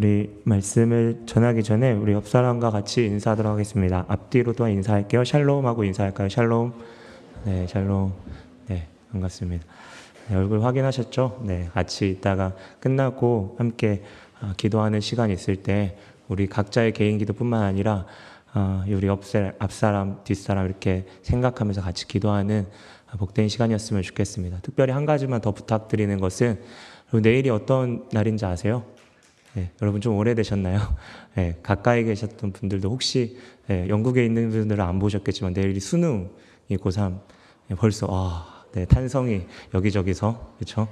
우리 말씀을 전하기 전에 우리 옆 사람과 같이 인사하도록 하겠습니다. 앞뒤로 또 인사할게요. 샬롬 하고 인사할까요? 샬롬. 네, 샬롬. 네, 반갑습니다. 네, 얼굴 확인하셨죠? 네, 같이 있다가 끝나고 함께 어, 기도하는 시간 있을 때 우리 각자의 개인 기도뿐만 아니라 어, 우리 앞사람, 뒷사람 이렇게 생각하면서 같이 기도하는 복된 시간이었으면 좋겠습니다. 특별히 한 가지만 더 부탁드리는 것은 내일이 어떤 날인지 아세요? 네, 여러분 좀 오래되셨나요? 네, 가까이 계셨던 분들도 혹시 네, 영국에 있는 분들은 안 보셨겠지만 내일이 수능 이 고3 벌써 아, 네, 탄성이 여기저기서 그렇죠?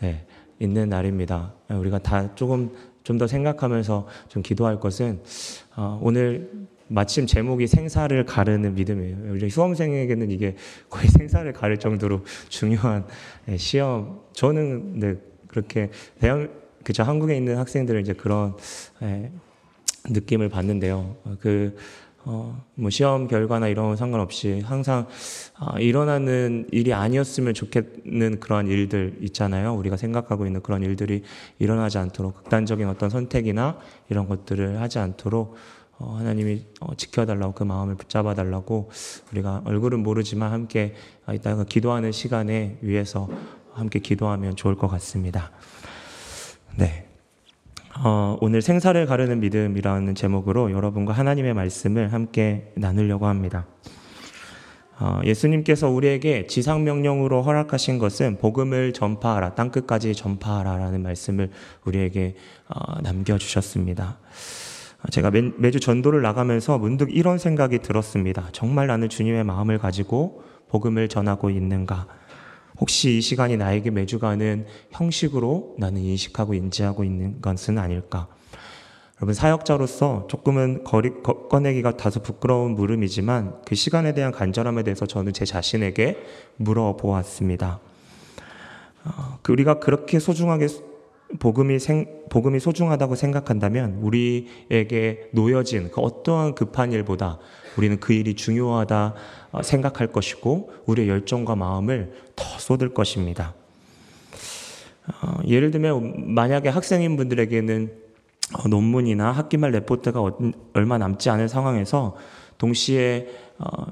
네, 있는 날입니다. 우리가 다 조금 좀 더 생각하면서 좀 기도할 것은 어, 오늘 마침 제목이 생사를 가르는 믿음이에요. 우리 수험생에게는 이게 거의 생사를 가를 정도로 중요한 시험. 저는 네, 그렇게 대학 그죠 한국에 있는 학생들은 이제 그런 에, 느낌을 받는데요. 그 어, 뭐 시험 결과나 이런 상관없이 항상 어, 일어나는 일이 아니었으면 좋겠는 그런 일들 있잖아요. 우리가 생각하고 있는 그런 일들이 일어나지 않도록 극단적인 어떤 선택이나 이런 것들을 하지 않도록 어, 하나님이 어, 지켜달라고 그 마음을 붙잡아 달라고 우리가 얼굴은 모르지만 함께 이따가 기도하는 시간에 위해서 함께 기도하면 좋을 것 같습니다. 네. 어, 오늘 생사를 가르는 믿음이라는 제목으로 여러분과 하나님의 말씀을 함께 나누려고 합니다. 어, 예수님께서 우리에게 지상명령으로 허락하신 것은 복음을 전파하라, 땅끝까지 전파하라라는 말씀을 우리에게 어, 남겨주셨습니다. 제가 매, 매주 전도를 나가면서 문득 이런 생각이 들었습니다. 정말 나는 주님의 마음을 가지고 복음을 전하고 있는가? 혹시 이 시간이 나에게 매주 가는 형식으로 나는 인식하고 인지하고 있는 것은 아닐까? 여러분 사역자로서 조금은 거리, 꺼내기가 다소 부끄러운 물음이지만 그 시간에 대한 간절함에 대해서 저는 제 자신에게 물어보았습니다. 어, 그 우리가 그렇게 소중하게 복음이 생, 복음이 소중하다고 생각한다면 우리에게 놓여진 그 어떠한 급한 일보다 우리는 그 일이 중요하다 어, 생각할 것이고 우리의 열정과 마음을 더 쏟을 것입니다. 어, 예를 들면 만약에 학생인 분들에게는 어, 논문이나 학기말 레포트가 얼마 남지 않은 상황에서 동시에 어,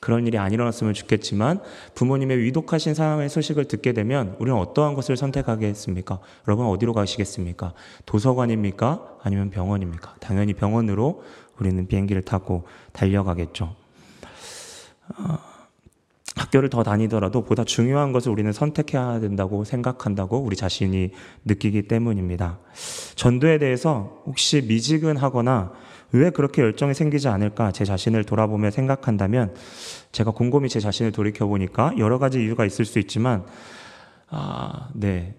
그런 일이 안 일어났으면 좋겠지만 부모님의 위독하신 사람의 소식을 듣게 되면 우리는 어떠한 것을 선택하겠습니까? 여러분 어디로 가시겠습니까? 도서관입니까? 아니면 병원입니까? 당연히 병원으로 우리는 비행기를 타고 달려가겠죠. 어, 학교를 더 다니더라도 보다 중요한 것을 우리는 선택해야 된다고 생각한다고 우리 자신이 느끼기 때문입니다. 전도에 대해서 혹시 미지근하거나 왜 그렇게 열정이 생기지 않을까 제 자신을 돌아보며 생각한다면 제가 곰곰이 제 자신을 돌이켜 보니까 여러 가지 이유가 있을 수 있지만 아, 네.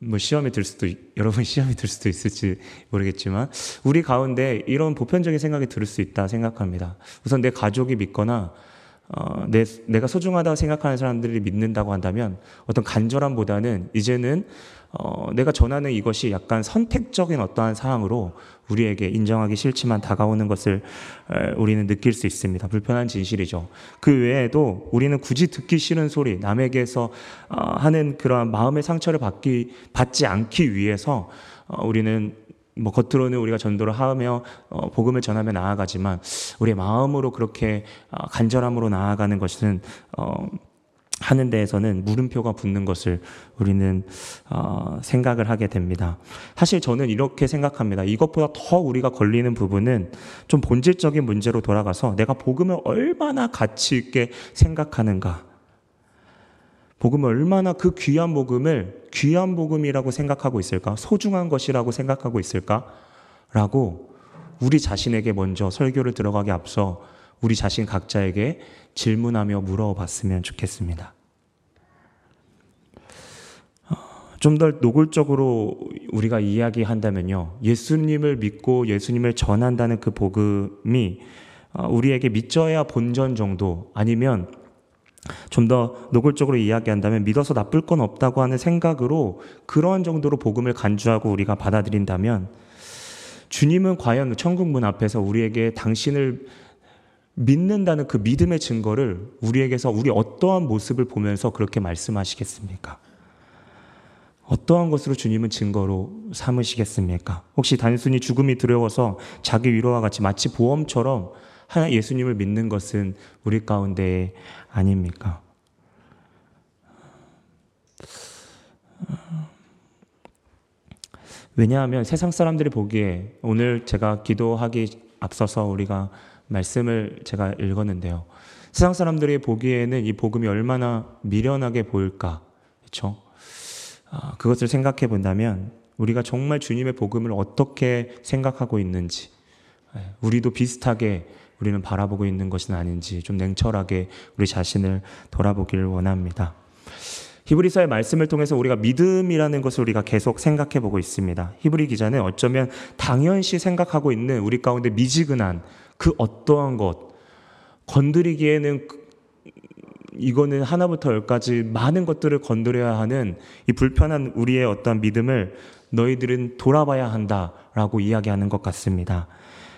뭐 시험이 들 수도 여러분 시험이 들 수도 있을지 모르겠지만 우리 가운데 이런 보편적인 생각이 들 수 있다 생각합니다. 우선 내 가족이 믿거나 어, 내, 내가 소중하다고 생각하는 사람들이 믿는다고 한다면 어떤 간절함보다는 이제는 어, 내가 전하는 이것이 약간 선택적인 어떠한 사항으로 우리에게 인정하기 싫지만 다가오는 것을 에, 우리는 느낄 수 있습니다. 불편한 진실이죠. 그 외에도 우리는 굳이 듣기 싫은 소리, 남에게서 어, 하는 그러한 마음의 상처를 받기, 받지 않기 위해서 어, 우리는 뭐 겉으로는 우리가 전도를 하며 어, 복음을 전하며 나아가지만 우리의 마음으로 그렇게 어, 간절함으로 나아가는 것은 어, 하는 데에서는 물음표가 붙는 것을 우리는 어, 생각을 하게 됩니다. 사실 저는 이렇게 생각합니다. 이것보다 더 우리가 걸리는 부분은 좀 본질적인 문제로 돌아가서 내가 복음을 얼마나 가치 있게 생각하는가. 복음을 얼마나 그 귀한 복음을 귀한 복음이라고 생각하고 있을까? 소중한 것이라고 생각하고 있을까? 라고 우리 자신에게 먼저 설교를 들어가기 앞서 우리 자신 각자에게 질문하며 물어봤으면 좋겠습니다. 어, 좀더 노골적으로 우리가 이야기한다면요. 예수님을 믿고 예수님을 전한다는 그 복음이 어, 우리에게 믿져야 본전 정도 아니면 좀 더 노골적으로 이야기한다면 믿어서 나쁠 건 없다고 하는 생각으로 그러한 정도로 복음을 간주하고 우리가 받아들인다면 주님은 과연 천국 문 앞에서 우리에게 당신을 믿는다는 그 믿음의 증거를 우리에게서 우리 어떠한 모습을 보면서 그렇게 말씀하시겠습니까? 어떠한 것으로 주님은 증거로 삼으시겠습니까? 혹시 단순히 죽음이 두려워서 자기 위로와 같이 마치 보험처럼 하나 예수님을 믿는 것은 우리 가운데 아닙니까? 왜냐하면 세상 사람들이 보기에 오늘 제가 기도하기 앞서서 우리가 말씀을 제가 읽었는데요. 세상 사람들이 보기에는 이 복음이 얼마나 미련하게 보일까, 그렇죠? 아, 그것을 생각해 본다면 우리가 정말 주님의 복음을 어떻게 생각하고 있는지, 예, 우리도 비슷하게 우리는 바라보고 있는 것은 아닌지 좀 냉철하게 우리 자신을 돌아보기를 원합니다. 히브리서의 말씀을 통해서 우리가 믿음이라는 것을 우리가 계속 생각해 보고 있습니다. 히브리 기자는 어쩌면 당연시 생각하고 있는 우리 가운데 미지근한 그 어떠한 것, 건드리기에는 그 이거는 하나부터 열까지 많은 것들을 건드려야 하는 이 불편한 우리의 어떤 믿음을 너희들은 돌아봐야 한다라고 이야기하는 것 같습니다.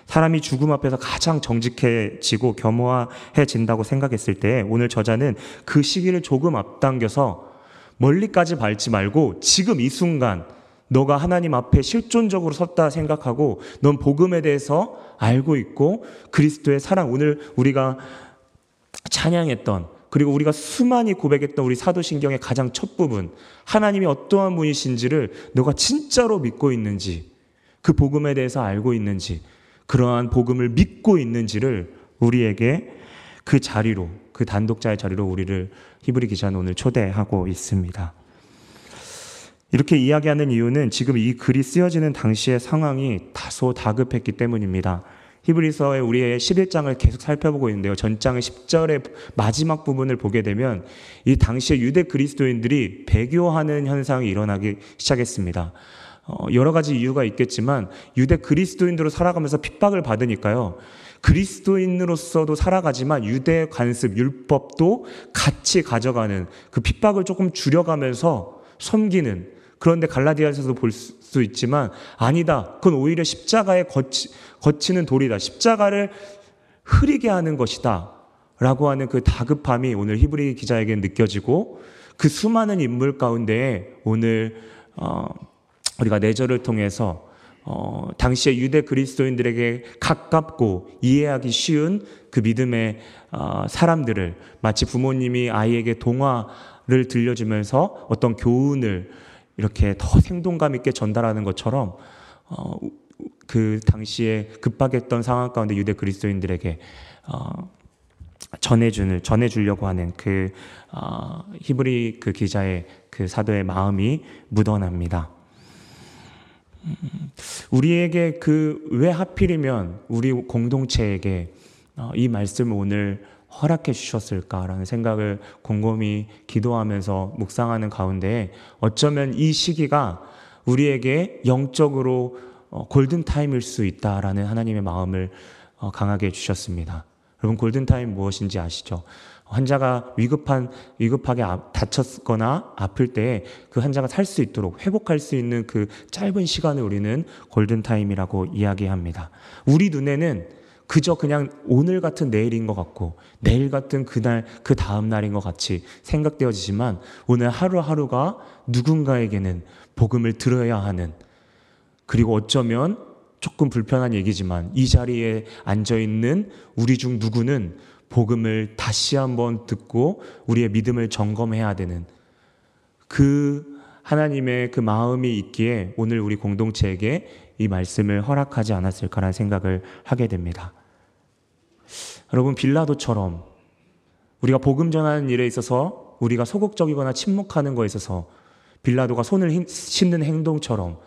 사람이 죽음 앞에서 가장 정직해지고 겸허해진다고 생각했을 때 오늘 저자는 그 시기를 조금 앞당겨서 멀리까지 밟지 말고 지금 이 순간 너가 하나님 앞에 실존적으로 섰다 생각하고 넌 복음에 대해서 알고 있고 그리스도의 사랑 오늘 우리가 찬양했던 그리고 우리가 수많이 고백했던 우리 사도신경의 가장 첫 부분 하나님이 어떠한 분이신지를 너가 진짜로 믿고 있는지 그 복음에 대해서 알고 있는지 그러한 복음을 믿고 있는지를 우리에게 그 자리로 그 단독자의 자리로 우리를 히브리 기자는 오늘 초대하고 있습니다. 이렇게 이야기하는 이유는 지금 이 글이 쓰여지는 당시의 상황이 다소 다급했기 때문입니다. 히브리서의 우리의 11장을 계속 살펴보고 있는데요. 전장의 10절의 마지막 부분을 보게 되면 이 당시의 유대 그리스도인들이 배교하는 현상이 일어나기 시작했습니다. 어, 여러 가지 이유가 있겠지만 유대 그리스도인으로 살아가면서 핍박을 받으니까요. 그리스도인으로서도 살아가지만 유대 관습 율법도 같이 가져가는 그 핍박을 조금 줄여가면서 섬기는 그런데 갈라디아에서도 볼 수 있지만 아니다. 그건 오히려 십자가에 거치, 거치는 돌이다. 십자가를 흐리게 하는 것이다. 라고 하는 그 다급함이 오늘 히브리 기자에게 느껴지고 그 수많은 인물 가운데 오늘 어, 우리가 내절을 통해서 어, 당시의 유대 그리스도인들에게 가깝고 이해하기 쉬운 그 믿음의 어, 사람들을 마치 부모님이 아이에게 동화를 들려주면서 어떤 교훈을 이렇게 더 생동감 있게 전달하는 것처럼 어, 그 당시에 급박했던 상황 가운데 유대 그리스도인들에게 어, 전해주는 전해주려고 하는 그 어, 히브리 그 기자의 그 사도의 마음이 묻어납니다. 우리에게 그 왜 하필이면 우리 공동체에게 어, 이 말씀을 오늘 허락해 주셨을까라는 생각을 곰곰이 기도하면서 묵상하는 가운데 어쩌면 이 시기가 우리에게 영적으로 어, 골든타임일 수 있다라는 하나님의 마음을 어, 강하게 주셨습니다. 여러분 골든타임 무엇인지 아시죠? 환자가 위급한 위급하게 다쳤거나 아플 때 그 환자가 살 수 있도록 회복할 수 있는 그 짧은 시간을 우리는 골든 타임이라고 이야기합니다. 우리 눈에는 그저 그냥 오늘 같은 내일인 것 같고 내일 같은 그날 그 다음 날인 것 같이 생각되어지지만 오늘 하루하루가 누군가에게는 복음을 들어야 하는 그리고 어쩌면 조금 불편한 얘기지만 이 자리에 앉아 있는 우리 중 누구는 복음을 다시 한번 듣고 우리의 믿음을 점검해야 되는 그 하나님의 그 마음이 있기에 오늘 우리 공동체에게 이 말씀을 허락하지 않았을까라는 생각을 하게 됩니다. 여러분 빌라도처럼 우리가 복음 전하는 일에 있어서 우리가 소극적이거나 침묵하는 것에 있어서 빌라도가 손을 씻는 행동처럼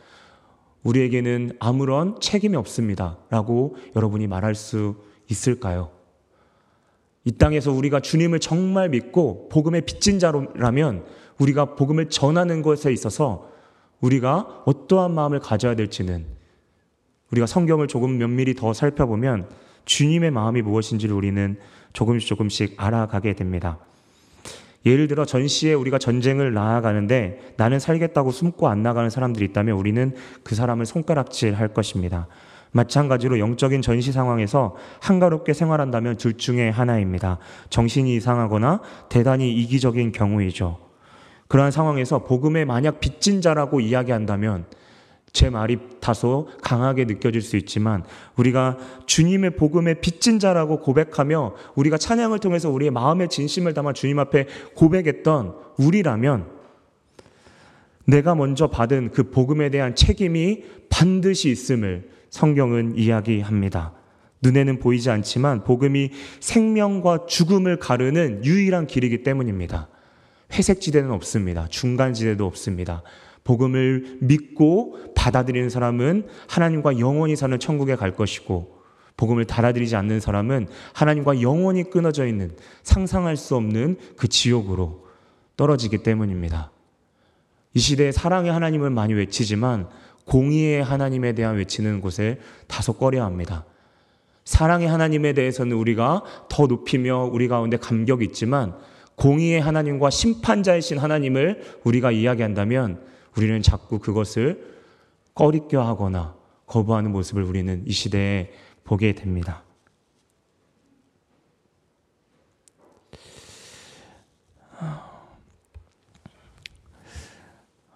우리에게는 아무런 책임이 없습니다. 라고 여러분이 말할 수 있을까요? 이 땅에서 우리가 주님을 정말 믿고 복음의 빚진 자라면 우리가 복음을 전하는 것에 있어서 우리가 어떠한 마음을 가져야 될지는 우리가 성경을 조금 면밀히 더 살펴보면 주님의 마음이 무엇인지를 우리는 조금씩 조금씩 알아가게 됩니다. 예를 들어 전시에 우리가 전쟁을 나아가는데 나는 살겠다고 숨고 안 나가는 사람들이 있다면 우리는 그 사람을 손가락질 할 것입니다. 마찬가지로 영적인 전시 상황에서 한가롭게 생활한다면 둘 중에 하나입니다. 정신이 이상하거나 대단히 이기적인 경우이죠. 그러한 상황에서 복음에 만약 빚진 자라고 이야기한다면 제 말이 다소 강하게 느껴질 수 있지만 우리가 주님의 복음에 빚진 자라고 고백하며 우리가 찬양을 통해서 우리의 마음의 진심을 담아 주님 앞에 고백했던 우리라면 내가 먼저 받은 그 복음에 대한 책임이 반드시 있음을 성경은 이야기합니다. 눈에는 보이지 않지만 복음이 생명과 죽음을 가르는 유일한 길이기 때문입니다. 회색 지대는 없습니다. 중간 지대도 없습니다. 복음을 믿고 받아들이는 사람은 하나님과 영원히 사는 천국에 갈 것이고 복음을 받아들이지 않는 사람은 하나님과 영원히 끊어져 있는 상상할 수 없는 그 지옥으로 떨어지기 때문입니다. 이 시대에 사랑의 하나님을 많이 외치지만 공의의 하나님에 대한 외치는 곳에 다소 꺼려 합니다. 사랑의 하나님에 대해서는 우리가 더 높이며 우리 가운데 감격이 있지만 공의의 하나님과 심판자이신 하나님을 우리가 이야기한다면 우리는 자꾸 그것을 꺼리껴 하거나 거부하는 모습을 우리는 이 시대에 보게 됩니다.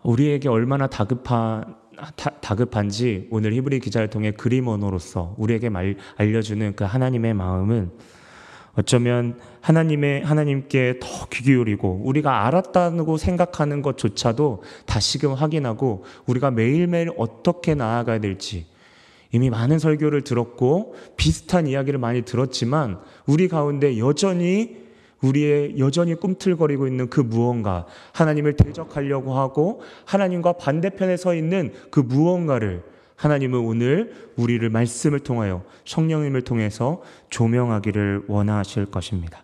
우리에게 얼마나 다급한 다, 급한지 오늘 히브리 기자를 통해 그림 언어로서 우리에게 말, 알려주는 그 하나님의 마음은 어쩌면 하나님의 하나님께 더 귀 기울이고 우리가 알았다고 생각하는 것조차도 다시금 확인하고 우리가 매일매일 어떻게 나아가야 될지. 이미 많은 설교를 들었고 비슷한 이야기를 많이 들었지만 우리 가운데 여전히 우리의 여전히 꿈틀거리고 있는 그 무언가, 하나님을 대적하려고 하고 하나님과 반대편에 서 있는 그 무언가를 하나님은 오늘 우리를 말씀을 통하여 성령님을 통해서 조명하기를 원하실 것입니다.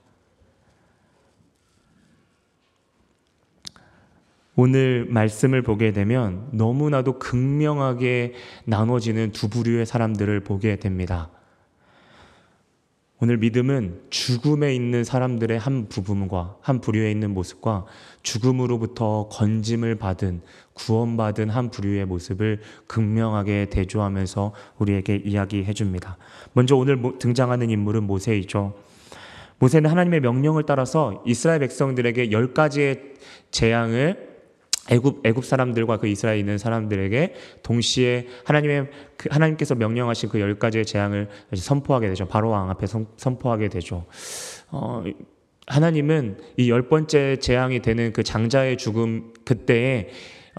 오늘 말씀을 보게 되면 너무나도 극명하게 나눠지는 두 부류의 사람들을 보게 됩니다. 오늘 믿음은 죽음에 있는 사람들의 한 부분과 한 부류에 있는 모습과 죽음으로부터 건짐을 받은 구원받은 한 부류의 모습을 극명하게 대조하면서 우리에게 이야기해 줍니다. 먼저 오늘 등장하는 인물은 모세이죠. 모세는 하나님의 명령을 따라서 이스라엘 백성들에게 열 가지의 재앙을 애굽 애굽 사람들과 그 이스라엘에 있는 사람들에게 동시에 하나님의 그 하나님께서 명령하신 그 열 가지의 재앙을 선포하게 되죠. 바로 왕 앞에 선, 선포하게 되죠. 어, 하나님은 이 열 번째 재앙이 되는 그 장자의 죽음 그때에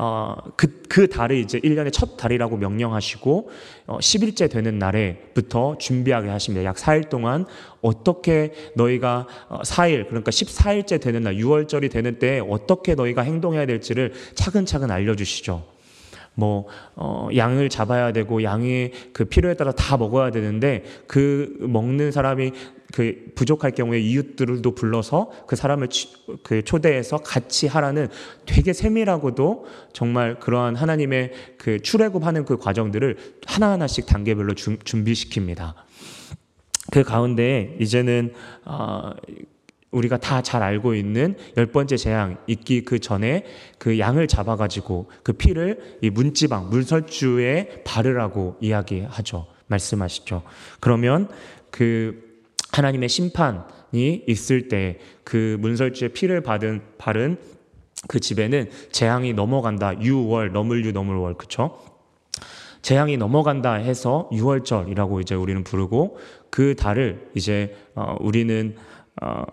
어, 그, 그 달을 이제 1년의 첫 달이라고 명령하시고, 어, 10일째 되는 날에부터 준비하게 하십니다. 약 4일 동안 어떻게 너희가 어, 4일, 그러니까 14일째 되는 날, 6월절이 되는 때에 어떻게 너희가 행동해야 될지를 차근차근 알려주시죠. 뭐, 어, 양을 잡아야 되고, 양이 그 필요에 따라 다 먹어야 되는데, 그 먹는 사람이 그 부족할 경우에 이웃들도 불러서 그 사람을 그 초대해서 같이 하라는 되게 세밀하고도 정말 그러한 하나님의 그 출애굽하는 그 과정들을 하나하나씩 단계별로 주, 준비시킵니다. 그 가운데 이제는 어, 우리가 다 잘 알고 있는 열 번째 재앙 있기 그 전에 그 양을 잡아가지고 그 피를 이 문지방 물설주에 바르라고 이야기하죠. 말씀하시죠. 그러면 그 하나님의 심판이 있을 때 그 문설주의 피를 받은 바른 그 집에는 재앙이 넘어간다. 유월 넘을 유 넘을 월 그쵸? 재앙이 넘어간다 해서 유월절이라고 이제 우리는 부르고 그 달을 이제 어 우리는 어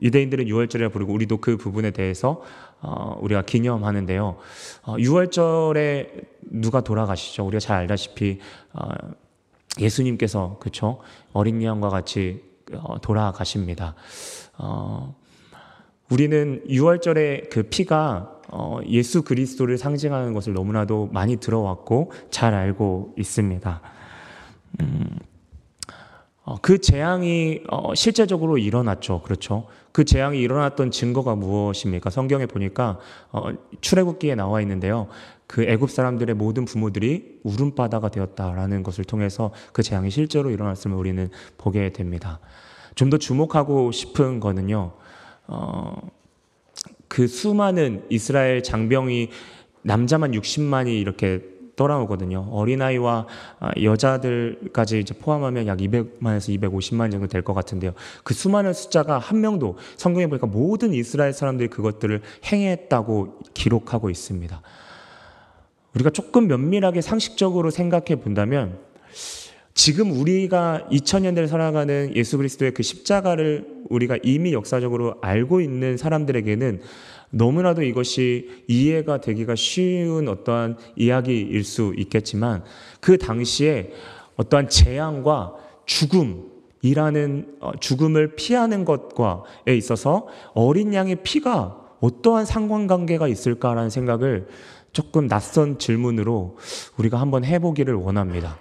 유대인들은 유월절이라 부르고 우리도 그 부분에 대해서 어 우리가 기념하는데요. 어 6월절에 누가 돌아가시죠? 우리가 잘 알다시피 어 예수님께서 그쵸 어린 양과 같이 어, 돌아가십니다. 어, 우리는 6월절의 그 피가 어, 예수 그리스도를 상징하는 것을 너무나도 많이 들어왔고 잘 알고 있습니다. 음, 어, 그 재앙이 어, 실제적으로 일어났죠. 그렇죠. 그 재앙이 일어났던 증거가 무엇입니까? 성경에 보니까 어, 출애굽기에 나와 있는데요. 그 애굽 사람들의 모든 부모들이 울음바다가 되었다라는 것을 통해서 그 재앙이 실제로 일어났음을 우리는 보게 됩니다. 좀 더 주목하고 싶은 거는요. 어, 그 수많은 이스라엘 장병이 남자만 60만이 이렇게 떠나오거든요. 어린아이와 아, 여자들까지 이제 포함하면 약 200만에서 250만 정도 될 것 같은데요. 그 수많은 숫자가 한 명도 성경에 보니까 모든 이스라엘 사람들이 그것들을 행했다고 기록하고 있습니다. 우리가 조금 면밀하게 상식적으로 생각해 본다면 지금 우리가 2000년대를 살아가는 예수 그리스도의 그 십자가를 우리가 이미 역사적으로 알고 있는 사람들에게는 너무나도 이것이 이해가 되기가 쉬운 어떠한 이야기일 수 있겠지만 그 당시에 어떠한 재앙과 죽음이라는 어, 죽음을 피하는 것과에 있어서 어린 양의 피가 어떠한 상관관계가 있을까라는 생각을 조금 낯선 질문으로 우리가 한번 해보기를 원합니다.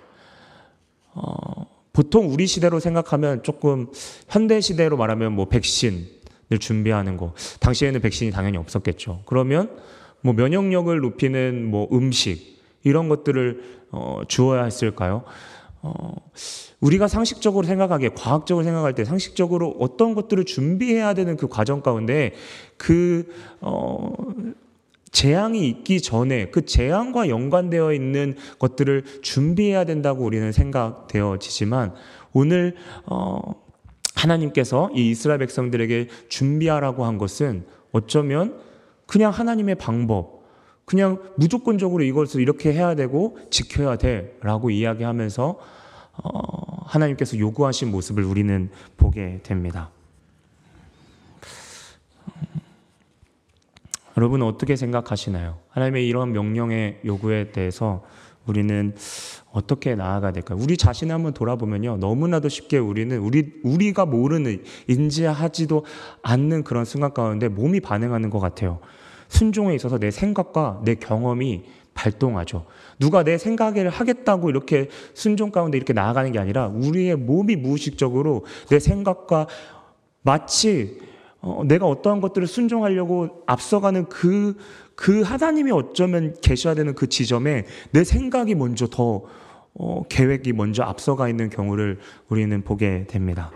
어, 보통 우리 시대로 생각하면 조금 현대 시대로 말하면 뭐 백신을 준비하는 거. 당시에는 백신이 당연히 없었겠죠. 그러면 뭐 면역력을 높이는 뭐 음식 이런 것들을 어, 주어야 했을까요? 어, 우리가 상식적으로 생각하기에 과학적으로 생각할 때 상식적으로 어떤 것들을 준비해야 되는 그 과정 가운데 그 어, 재앙이 있기 전에 그 재앙과 연관되어 있는 것들을 준비해야 된다고 우리는 생각되어지지만 오늘 어 하나님께서 이 이스라엘 백성들에게 준비하라고 한 것은 어쩌면 그냥 하나님의 방법, 그냥 무조건적으로 이것을 이렇게 해야 되고 지켜야 돼라고 이야기하면서 어 하나님께서 요구하신 모습을 우리는 보게 됩니다. 여러분 어떻게 생각하시나요? 하나님의 이런 명령의 요구에 대해서 우리는 어떻게 나아가야 될까요? 우리 자신을 한번 돌아보면요. 너무나도 쉽게 우리는 우리, 우리가 모르는, 인지하지도 않는 그런 순간 가운데 몸이 반응하는 것 같아요. 순종에 있어서 내 생각과 내 경험이 발동하죠. 누가 내 생각을 하겠다고 이렇게 순종 가운데 이렇게 나아가는 게 아니라 우리의 몸이 무의식적으로 내 생각과 마치 어, 내가 어떠한 것들을 순종하려고 앞서가는 그, 그 하나님이 어쩌면 계셔야 되는 그 지점에 내 생각이 먼저 더, 어, 계획이 먼저 앞서가 있는 경우를 우리는 보게 됩니다.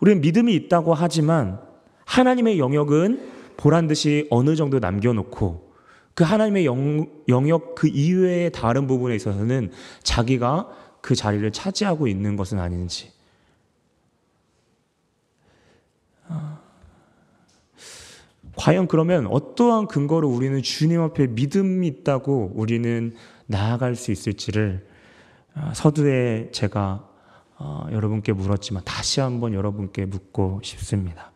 우리는 믿음이 있다고 하지만 하나님의 영역은 보란 듯이 어느 정도 남겨놓고 그 하나님의 영, 영역 그 이외의 다른 부분에 있어서는 자기가 그 자리를 차지하고 있는 것은 아닌지 과연 그러면 어떠한 근거로 우리는 주님 앞에 믿음이 있다고 우리는 나아갈 수 있을지를 어, 서두에 제가 어, 여러분께 물었지만 다시 한번 여러분께 묻고 싶습니다.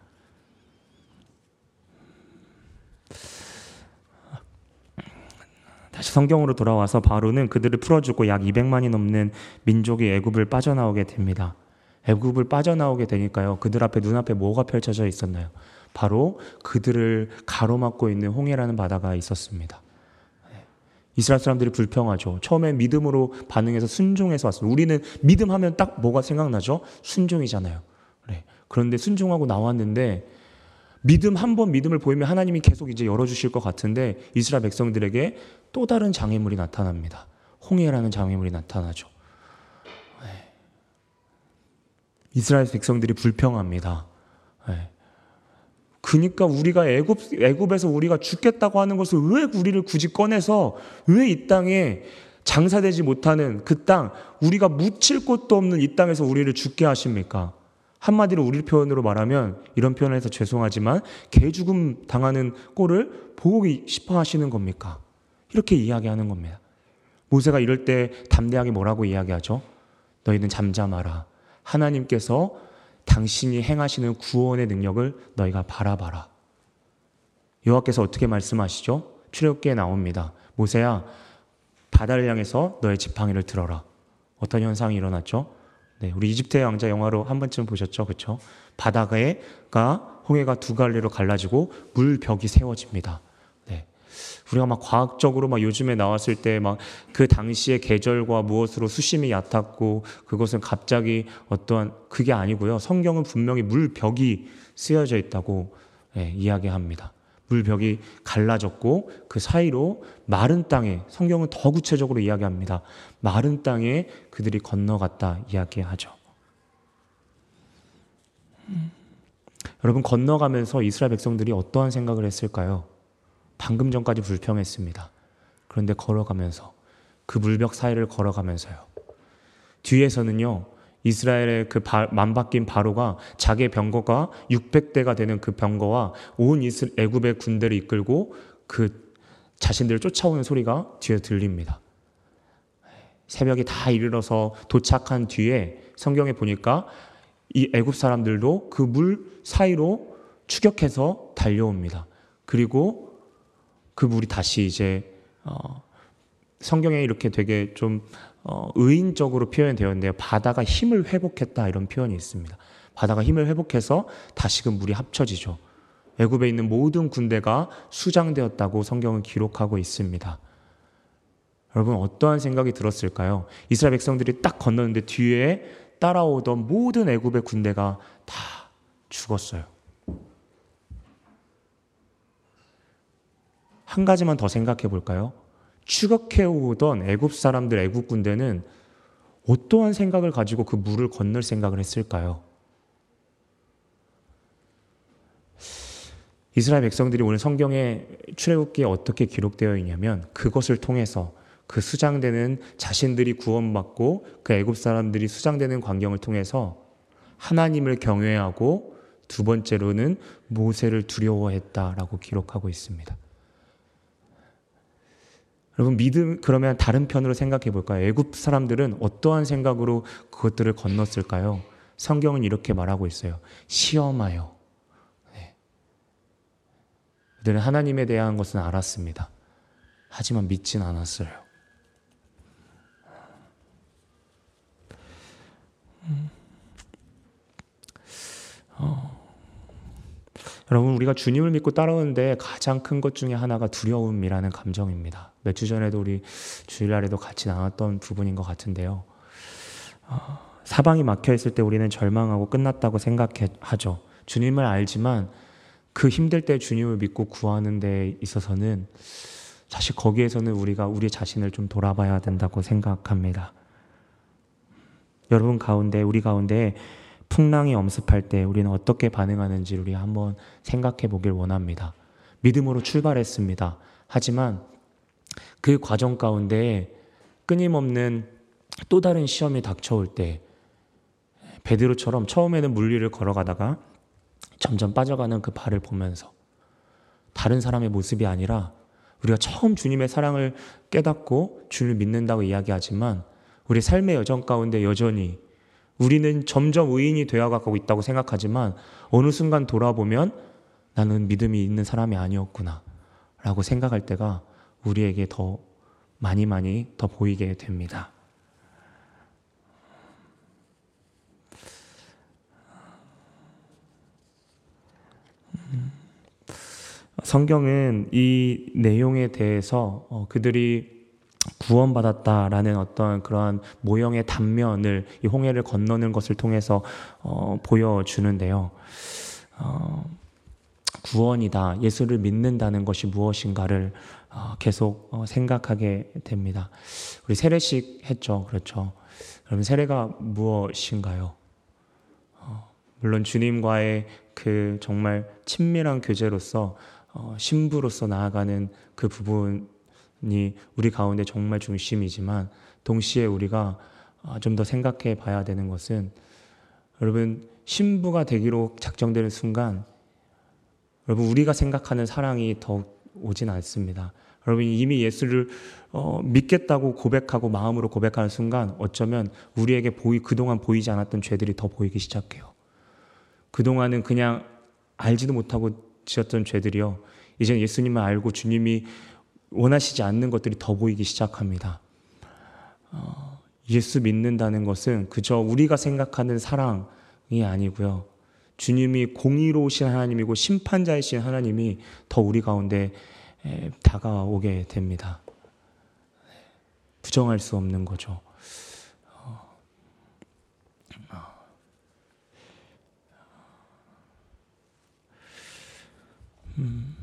다시 성경으로 돌아와서 바로는 그들을 풀어주고 약 200만이 넘는 민족이 애굽을 빠져나오게 됩니다. 애굽을 빠져나오게 되니까요. 그들 앞에 눈앞에 뭐가 펼쳐져 있었나요? 바로 그들을 가로막고 있는 홍해라는 바다가 있었습니다. 네. 이스라엘 사람들이 불평하죠. 처음에 믿음으로 반응해서 순종해서 왔습니다. 우리는 믿음하면 딱 뭐가 생각나죠? 순종이잖아요. 네. 그런데 순종하고 나왔는데 믿음 한 번 믿음을 보이면 하나님이 계속 이제 열어주실 것 같은데 이스라엘 백성들에게 또 다른 장애물이 나타납니다. 홍해라는 장애물이 나타나죠. 이스라엘 백성들이 불평합니다. 네. 그러니까 우리가 애굽 애굽에서 우리가 죽겠다고 하는 것을 왜 우리를 굳이 꺼내서 왜 이 땅에 장사되지 못하는 그 땅, 우리가 묻힐 곳도 없는 이 땅에서 우리를 죽게 하십니까? 한마디로 우리 표현으로 말하면 이런 표현을 해서 죄송하지만 개 죽음 당하는 꼴을 보고 싶어 하시는 겁니까? 이렇게 이야기하는 겁니다. 모세가 이럴 때 담대하게 뭐라고 이야기하죠? 너희는 잠잠하라. 하나님께서 당신이 행하시는 구원의 능력을 너희가 바라봐라. 여호와께서 어떻게 말씀하시죠? 출애굽기에 나옵니다. 모세야 바다를 향해서 너의 지팡이를 들어라. 어떤 현상이 일어났죠? 네, 우리 이집트의 왕자 영화로 한 번쯤 보셨죠? 그렇죠? 바다가 홍해가 두 갈래로 갈라지고 물 벽이 세워집니다. 우리가 막 과학적으로 막 요즘에 나왔을 때 막 그 당시의 계절과 무엇으로 수심이 얕았고 그것은 갑자기 어떠한 그게 아니고요. 성경은 분명히 물벽이 쓰여져 있다고 예, 이야기합니다. 물벽이 갈라졌고 그 사이로 마른 땅에 성경은 더 구체적으로 이야기합니다. 마른 땅에 그들이 건너갔다 이야기하죠. 음. 여러분 건너가면서 이스라엘 백성들이 어떠한 생각을 했을까요? 방금 전까지 불평했습니다. 그런데 걸어가면서 그 물벽 사이를 걸어가면서요. 뒤에서는요. 이스라엘의 그 만바뀐 바로가 자기 병거가 600대가 되는 그 병거와 온 이스 애굽의 군대를 이끌고 그 자신들을 쫓아오는 소리가 뒤에 들립니다. 새벽에 다 이르러서 도착한 뒤에 성경에 보니까 이 애굽 사람들도 그 물 사이로 추격해서 달려옵니다. 그리고 그 물이 다시 이제 어 성경에 이렇게 되게 좀 어, 의인적으로 표현되었는데요. 바다가 힘을 회복했다 이런 표현이 있습니다. 바다가 힘을 회복해서 다시금 물이 합쳐지죠. 애굽에 있는 모든 군대가 수장되었다고 성경은 기록하고 있습니다. 여러분 어떠한 생각이 들었을까요? 이스라엘 백성들이 딱 건너는데 뒤에 따라오던 모든 애굽의 군대가 다 죽었어요. 한 가지만 더 생각해 볼까요? 추격해 오던 애굽 사람들 애굽 군대는 어떠한 생각을 가지고 그 물을 건널 생각을 했을까요? 이스라엘 백성들이 오늘 성경에 출애굽기에 어떻게 기록되어 있냐면 그것을 통해서 그 수장되는 자신들이 구원받고 그 애굽 사람들이 수장되는 광경을 통해서 하나님을 경외하고 두 번째로는 모세를 두려워했다라고 기록하고 있습니다. 여러분 믿음 그러면 다른 편으로 생각해 볼까요? 애굽 사람들은 어떠한 생각으로 그것들을 건넜을까요? 성경은 이렇게 말하고 있어요. 시험하여. 네. 그들은 하나님에 대한 것은 알았습니다. 하지만 믿진 않았어요. 음. 어. 여러분 우리가 주님을 믿고 따라오는데 가장 큰 것 중에 하나가 두려움이라는 감정입니다. 몇 주 전에도 우리 주일날에도 같이 나눴던 부분인 것 같은데요. 어, 사방이 막혀 있을 때 우리는 절망하고 끝났다고 생각하죠. 주님을 알지만 그 힘들 때 주님을 믿고 구하는 데 있어서는 사실 거기에서는 우리가 우리 자신을 좀 돌아봐야 된다고 생각합니다. 여러분 가운데 우리 가운데 풍랑이 엄습할 때 우리는 어떻게 반응하는지 우리 한번 생각해 보길 원합니다. 믿음으로 출발했습니다. 하지만 그 과정 가운데 끊임없는 또 다른 시험이 닥쳐올 때 베드로처럼 처음에는 물 위를 걸어가다가 점점 빠져가는 그 발을 보면서 다른 사람의 모습이 아니라 우리가 처음 주님의 사랑을 깨닫고 주님을 믿는다고 이야기하지만 우리 삶의 여정 가운데 여전히 우리는 점점 의인이 되어가고 있다고 생각하지만 어느 순간 돌아보면 나는 믿음이 있는 사람이 아니었구나. 라고 생각할 때가 우리에게 더 많이 많이 더 보이게 됩니다. 성경은 이 내용에 대해서 어, 그들이 구원받았다라는 어떤 그러한 모형의 단면을 이 홍해를 건너는 것을 통해서 어, 보여주는데요. 어, 구원이다, 예수를 믿는다는 것이 무엇인가를 어, 계속 어, 생각하게 됩니다. 우리 세례식 했죠, 그렇죠? 그럼 세례가 무엇인가요? 어, 물론 주님과의 그 정말 친밀한 교제로서 어, 신부로서 나아가는 그 부분 이 우리 가운데 정말 중심이지만 동시에 우리가 아, 좀더 생각해 봐야 되는 것은 여러분 신부가 되기로 작정되는 순간 여러분 우리가 생각하는 사랑이 더 오진 않습니다. 여러분 이미 예수를 어, 믿겠다고 고백하고 마음으로 고백하는 순간 어쩌면 우리에게 보이 그동안 보이지 않았던 죄들이 더 보이기 시작해요. 그동안은 그냥 알지도 못하고 지었던 죄들이요. 이제 예수님을 알고 주님이 원하시지 않는 것들이 더 보이기 시작합니다. 어, 예수 믿는다는 것은 그저 우리가 생각하는 사랑이 아니고요. 주님이 공의로우신 하나님이고 심판자이신 하나님이 더 우리 가운데 다가오게 됩니다. 부정할 수 없는 거죠. 어, 음.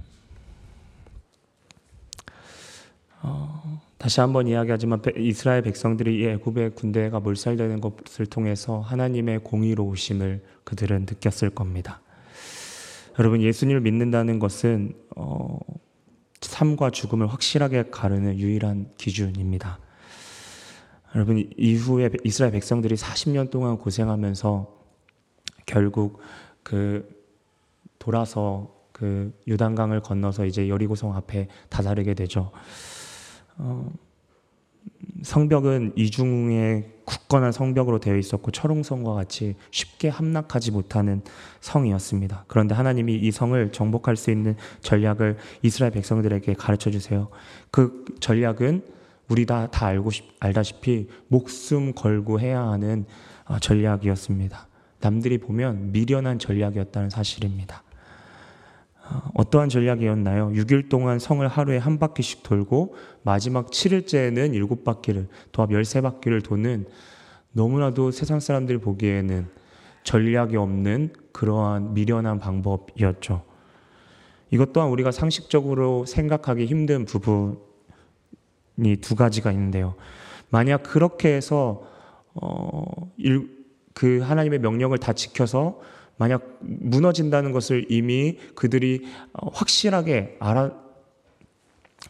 다시 한번 이야기하지만 이스라엘 백성들이 이 애굽의 군대가 몰살되는 것을 통해서 하나님의 공의로우심을 그들은 느꼈을 겁니다. 여러분 예수님을 믿는다는 것은 어, 삶과 죽음을 확실하게 가르는 유일한 기준입니다. 여러분 이후에 이스라엘 백성들이 40년 동안 고생하면서 결국 그 돌아서 그 유단강을 건너서 이제 여리고성 앞에 다다르게 되죠. 어, 성벽은 이중의 굳건한 성벽으로 되어 있었고 철옹성과 같이 쉽게 함락하지 못하는 성이었습니다. 그런데 하나님이 이 성을 정복할 수 있는 전략을 이스라엘 백성들에게 가르쳐 주세요. 그 전략은 우리 다, 다 알고 알다시피 목숨 걸고 해야 하는 어, 전략이었습니다. 남들이 보면 미련한 전략이었다는 사실입니다. 어, 어떠한 전략이었나요? 6일 동안 성을 하루에 한 바퀴씩 돌고 마지막 7일째에는 7바퀴를 도합 13바퀴를 도는 너무나도 세상 사람들이 보기에는 전략이 없는 그러한 미련한 방법이었죠. 이것 또한 우리가 상식적으로 생각하기 힘든 부분이 두 가지가 있는데요. 만약 그렇게 해서 어, 일, 그 하나님의 명령을 다 지켜서 만약 무너진다는 것을 이미 그들이 어, 확실하게 알아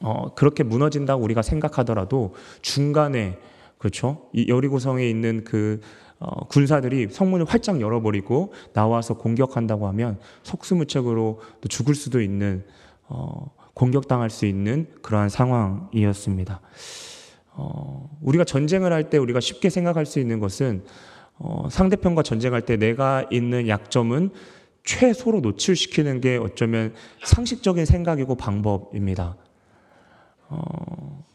어, 그렇게 무너진다고 우리가 생각하더라도 중간에 그렇죠 이 여리고성에 있는 그 어, 군사들이 성문을 활짝 열어버리고 나와서 공격한다고 하면 속수무책으로 또 죽을 수도 있는 어, 공격당할 수 있는 그러한 상황이었습니다. 어, 우리가 전쟁을 할 때 우리가 쉽게 생각할 수 있는 것은 어, 상대편과 전쟁할 때 내가 있는 약점은 최소로 노출시키는 게 어쩌면 상식적인 생각이고 방법입니다. 어,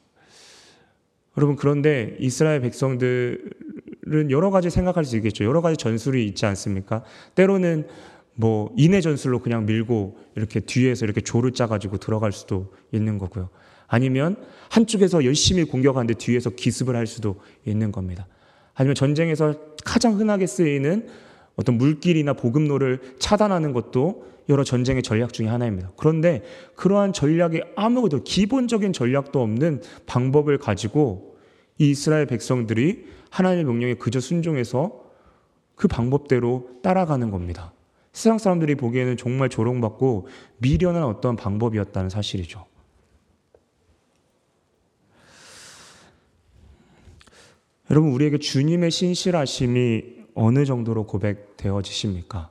여러분 그런데 이스라엘 백성들은 여러 가지 생각할 수 있겠죠. 여러 가지 전술이 있지 않습니까? 때로는 뭐 인해 전술로 그냥 밀고 이렇게 뒤에서 이렇게 조를 짜가지고 들어갈 수도 있는 거고요. 아니면 한쪽에서 열심히 공격하는데 뒤에서 기습을 할 수도 있는 겁니다. 아니면 전쟁에서 가장 흔하게 쓰이는 어떤 물길이나 보급로를 차단하는 것도 여러 전쟁의 전략 중의 하나입니다. 그런데 그러한 전략이 아무것도 기본적인 전략도 없는 방법을 가지고 이 이스라엘 백성들이 하나님의 명령에 그저 순종해서 그 방법대로 따라가는 겁니다. 세상 사람들이 보기에는 정말 조롱받고 미련한 어떤 방법이었다는 사실이죠. 여러분, 우리에게 주님의 신실하심이 어느 정도로 고백되어지십니까?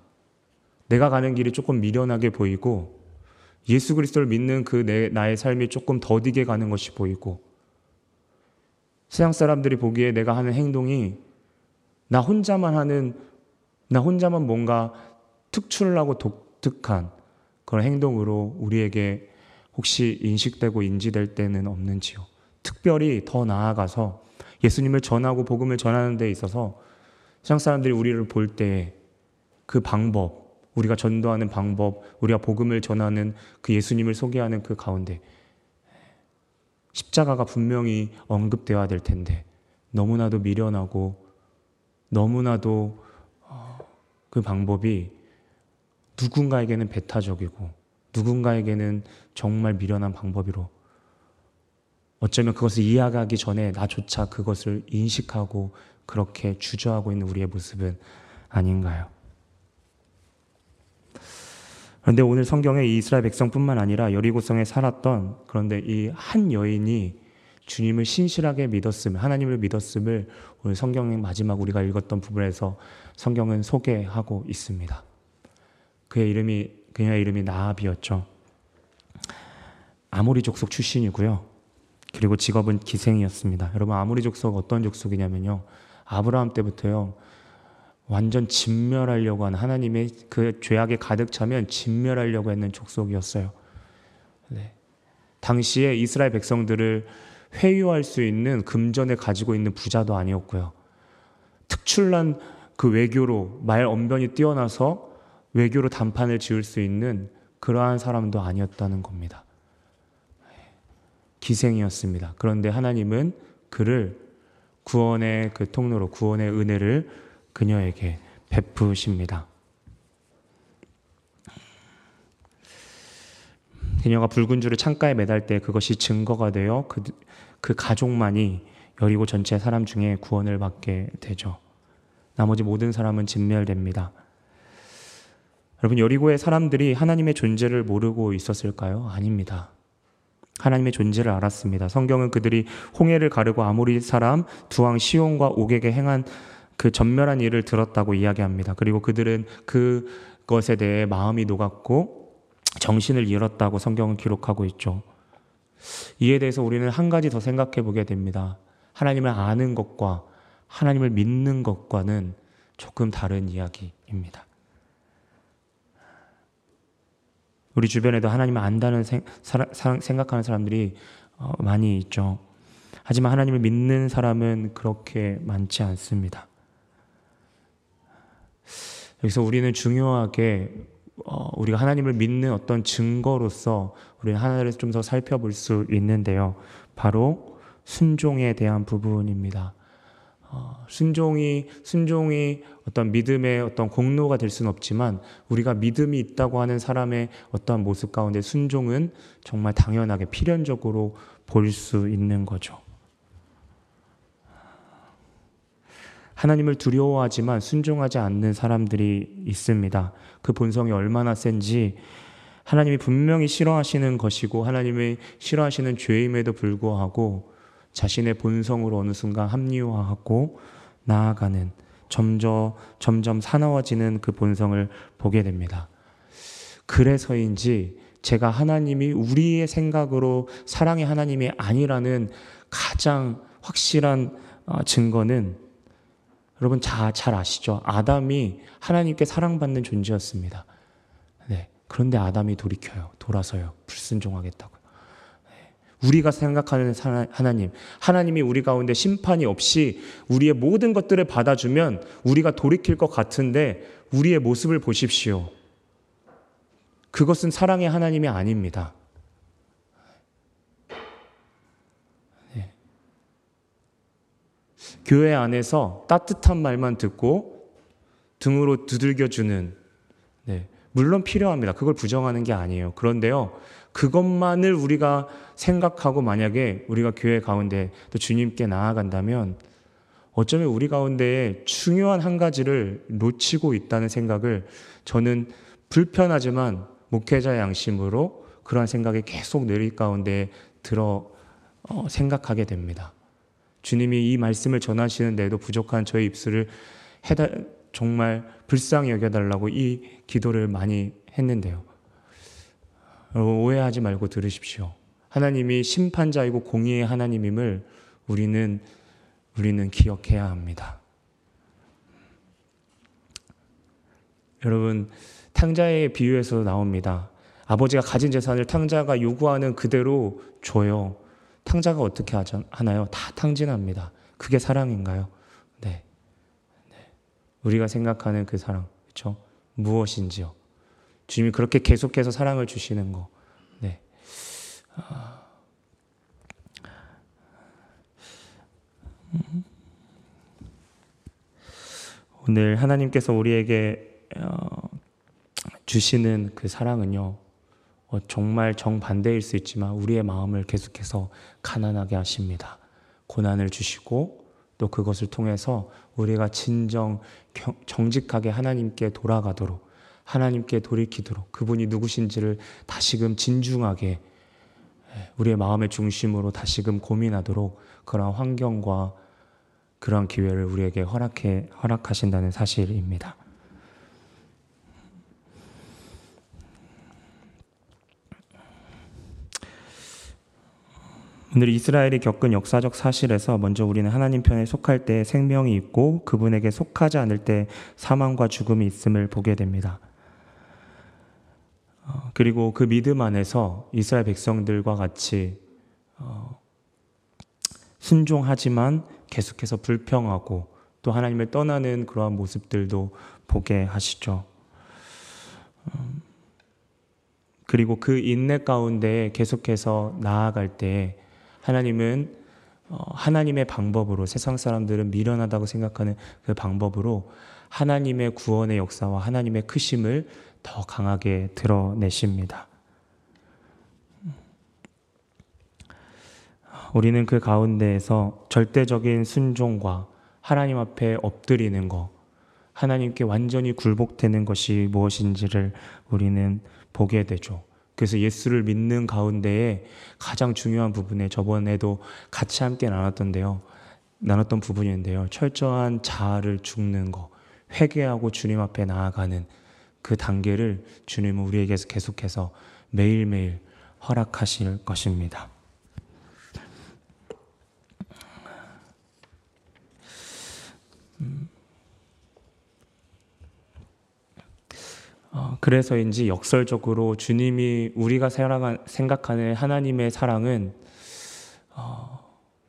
내가 가는 길이 조금 미련하게 보이고, 예수 그리스도를 믿는 그 내, 나의 삶이 조금 더디게 가는 것이 보이고, 세상 사람들이 보기에 내가 하는 행동이 나 혼자만 하는, 나 혼자만 뭔가 특출나고 독특한 그런 행동으로 우리에게 혹시 인식되고 인지될 때는 없는지요. 특별히 더 나아가서 예수님을 전하고 복음을 전하는 데 있어서 세상 사람들이 우리를 볼 때 그 방법, 우리가 전도하는 방법, 우리가 복음을 전하는 그 예수님을 소개하는 그 가운데 십자가가 분명히 언급되어야 될 텐데 너무나도 미련하고 너무나도 어, 그 방법이 누군가에게는 배타적이고 누군가에게는 정말 미련한 방법으로 어쩌면 그것을 이해하기 전에 나조차 그것을 인식하고 그렇게 주저하고 있는 우리의 모습은 아닌가요? 그런데 오늘 성경에 이스라엘 백성뿐만 아니라 여리고성에 살았던 그런데 이 한 여인이 주님을 신실하게 믿었음을 하나님을 믿었음을 오늘 성경의 마지막 우리가 읽었던 부분에서 성경은 소개하고 있습니다. 그의 이름이 그녀의 이름이 나압이었죠. 아모리 족속 출신이고요. 그리고 직업은 기생이었습니다. 여러분 아무리 족속 어떤 족속이냐면요. 아브라함 때부터요. 완전 진멸하려고 하는 하나님의 그 죄악에 가득 차면 진멸하려고 했는 족속이었어요. 네. 당시에 이스라엘 백성들을 회유할 수 있는 금전을 가지고 있는 부자도 아니었고요. 특출난 그 외교로 말 언변이 뛰어나서 외교로 단판을 지을 수 있는 그러한 사람도 아니었다는 겁니다. 기생이었습니다. 그런데 하나님은 그를 구원의 그 통로로 구원의 은혜를 그녀에게 베푸십니다. 그녀가 붉은 줄을 창가에 매달 때 그것이 증거가 되어 그, 그 가족만이 여리고 전체 사람 중에 구원을 받게 되죠. 나머지 모든 사람은 진멸됩니다. 여러분, 여리고의 사람들이 하나님의 존재를 모르고 있었을까요? 아닙니다. 하나님의 존재를 알았습니다. 성경은 그들이 홍해를 가르고 아모리 사람 두왕 시온과 옥에게 행한 그 전멸한 일을 들었다고 이야기합니다. 그리고 그들은 그것에 대해 마음이 녹았고 정신을 잃었다고 성경은 기록하고 있죠. 이에 대해서 우리는 한 가지 더 생각해 보게 됩니다. 하나님을 아는 것과 하나님을 믿는 것과는 조금 다른 이야기입니다. 우리 주변에도 하나님을 안다는 생, 각하는 사람들이 어, 많이 있죠. 하지만 하나님을 믿는 사람은 그렇게 많지 않습니다. 여기서 우리는 중요하게 어, 우리가 하나님을 믿는 어떤 증거로서 우리는 하나를 좀더 살펴볼 수 있는데요. 바로 순종에 대한 부분입니다. 어, 순종이 순종이 어떤 믿음의 어떤 공로가 될 수는 없지만 우리가 믿음이 있다고 하는 사람의 어떠한 모습 가운데 순종은 정말 당연하게 필연적으로 볼 수 있는 거죠. 하나님을 두려워하지만 순종하지 않는 사람들이 있습니다. 그 본성이 얼마나 센지 하나님이 분명히 싫어하시는 것이고 하나님이 싫어하시는 죄임에도 불구하고 자신의 본성으로 어느 순간 합리화하고 나아가는 점점 점점 사나워지는 그 본성을 보게 됩니다. 그래서인지 제가 하나님이 우리의 생각으로 사랑의 하나님이 아니라는 가장 확실한 어, 증거는 여러분 잘, 잘 아시죠? 아담이 하나님께 사랑받는 존재였습니다. 네. 그런데 아담이 돌이켜요. 돌아서요. 불순종하겠다고요. 네. 우리가 생각하는 하나님, 하나님이 우리 가운데 심판이 없이 우리의 모든 것들을 받아주면 우리가 돌이킬 것 같은데 우리의 모습을 보십시오. 그것은 사랑의 하나님이 아닙니다. 교회 안에서 따뜻한 말만 듣고 등으로 두들겨주는, 네. 물론 필요합니다. 그걸 부정하는 게 아니에요. 그런데요, 그것만을 우리가 생각하고 만약에 우리가 교회 가운데 또 주님께 나아간다면 어쩌면 우리 가운데 중요한 한 가지를 놓치고 있다는 생각을 저는 불편하지만 목회자 양심으로 그러한 생각이 계속 내릴 가운데 들어 어, 생각하게 됩니다. 주님이 이 말씀을 전하시는데도 부족한 저의 입술을 해다, 정말 불쌍히 여겨달라고 이 기도를 많이 했는데요. 오해하지 말고 들으십시오. 하나님이 심판자이고 공의의 하나님임을 우리는 우리는 기억해야 합니다. 여러분 탕자의 비유에서 나옵니다. 아버지가 가진 재산을 탕자가 요구하는 그대로 줘요. 탕자가 어떻게 하나요? 다 탕진합니다. 그게 사랑인가요? 네. 네. 우리가 생각하는 그 사랑, 그렇죠? 무엇인지요? 주님이 그렇게 계속해서 사랑을 주시는 거. 네. 아... 오늘 하나님께서 우리에게 어, 주시는 그 사랑은요. 어, 정말 정반대일 수 있지만 우리의 마음을 계속해서 가난하게 하십니다. 고난을 주시고 또 그것을 통해서 우리가 진정 정직하게 하나님께 돌아가도록 하나님께 돌이키도록 그분이 누구신지를 다시금 진중하게 예, 우리의 마음의 중심으로 다시금 고민하도록 그런 환경과 그런 기회를 우리에게 허락해 허락하신다는 사실입니다. 오늘 이스라엘이 겪은 역사적 사실에서 먼저 우리는 하나님 편에 속할 때 생명이 있고 그분에게 속하지 않을 때 사망과 죽음이 있음을 보게 됩니다. 어, 그리고 그 믿음 안에서 이스라엘 백성들과 같이 어, 순종하지만 계속해서 불평하고 또 하나님을 떠나는 그러한 모습들도 보게 하시죠. 음, 그리고 그 인내 가운데 계속해서 나아갈 때 하나님은 어, 하나님의 방법으로 세상 사람들은 미련하다고 생각하는 그 방법으로 하나님의 구원의 역사와 하나님의 크심을 더 강하게 드러내십니다. 우리는 그 가운데에서 절대적인 순종과 하나님 앞에 엎드리는 것, 하나님께 완전히 굴복되는 것이 무엇인지를 우리는 보게 되죠. 그래서 예수를 믿는 가운데에 가장 중요한 부분에 저번에도 같이 함께 나눴던데요. 나눴던 부분인데요. 철저한 자아를 죽는 거, 회개하고 주님 앞에 나아가는 그 단계를 주님은 우리에게서 계속해서 매일매일 허락하실 것입니다. 어, 그래서인지 역설적으로 주님이 우리가 생각하는 하나님의 사랑은 어,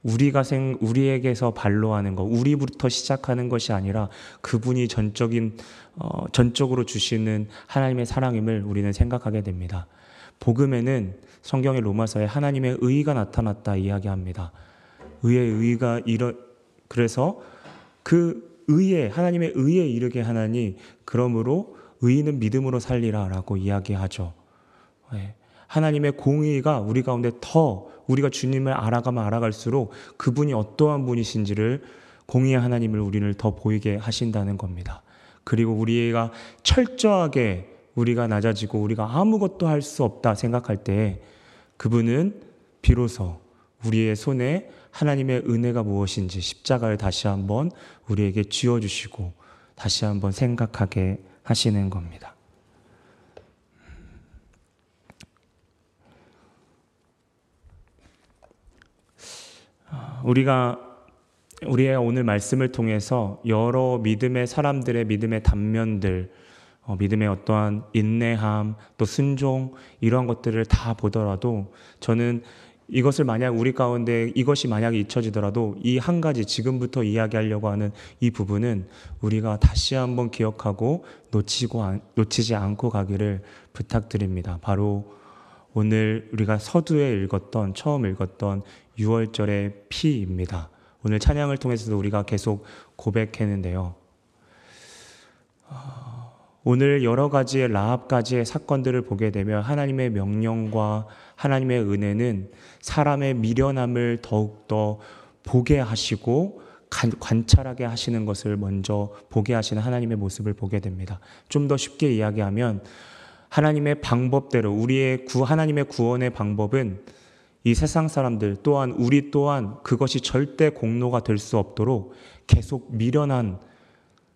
우리가 생, 우리에게서 반로하는 것, 우리부터 시작하는 것이 아니라 그분이 전적인 어, 전적으로 주시는 하나님의 사랑임을 우리는 생각하게 됩니다. 복음에는 성경의 로마서에 하나님의 의가 나타났다 이야기합니다. 의의 의가 이러 그래서 그 의에 하나님의 의에 이르게 하나니 그러므로 의인은 믿음으로 살리라라고 이야기하죠. 네. 하나님의 공의가 우리 가운데 더 우리가 주님을 알아가면 알아갈수록 그분이 어떠한 분이신지를 공의의 하나님을 우리를 더 보이게 하신다는 겁니다. 그리고 우리가 철저하게 우리가 낮아지고 우리가 아무것도 할 수 없다 생각할 때 그분은 비로소 우리의 손에 하나님의 은혜가 무엇인지 십자가를 다시 한번 우리에게 쥐어주시고 다시 한번 생각하게 하시는 겁니다. 우리가 우리의 오늘 말씀을 통해서 여러 믿음의 사람들의 믿음의 단면들, 어, 믿음의 어떠한 인내함, 또 순종 이러한 것들을 다 보더라도 저는 이것을 만약 우리 가운데 이것이 만약에 잊혀지더라도 이 한 가지 지금부터 이야기하려고 하는 이 부분은 우리가 다시 한번 기억하고 놓치고 놓치지 않고 가기를 부탁드립니다. 바로 오늘 우리가 서두에 읽었던 처음 읽었던 6월절의 피입니다. 오늘 찬양을 통해서도 우리가 계속 고백했는데요. 오늘 여러 가지의 라합까지의 사건들을 보게 되면 하나님의 명령과 하나님의 은혜는 사람의 미련함을 더욱더 보게 하시고 관찰하게 하시는 것을 먼저 보게 하시는 하나님의 모습을 보게 됩니다. 좀 더 쉽게 이야기하면 하나님의 방법대로 우리의 구 하나님의 구원의 방법은 이 세상 사람들 또한 우리 또한 그것이 절대 공로가 될 수 없도록 계속 미련한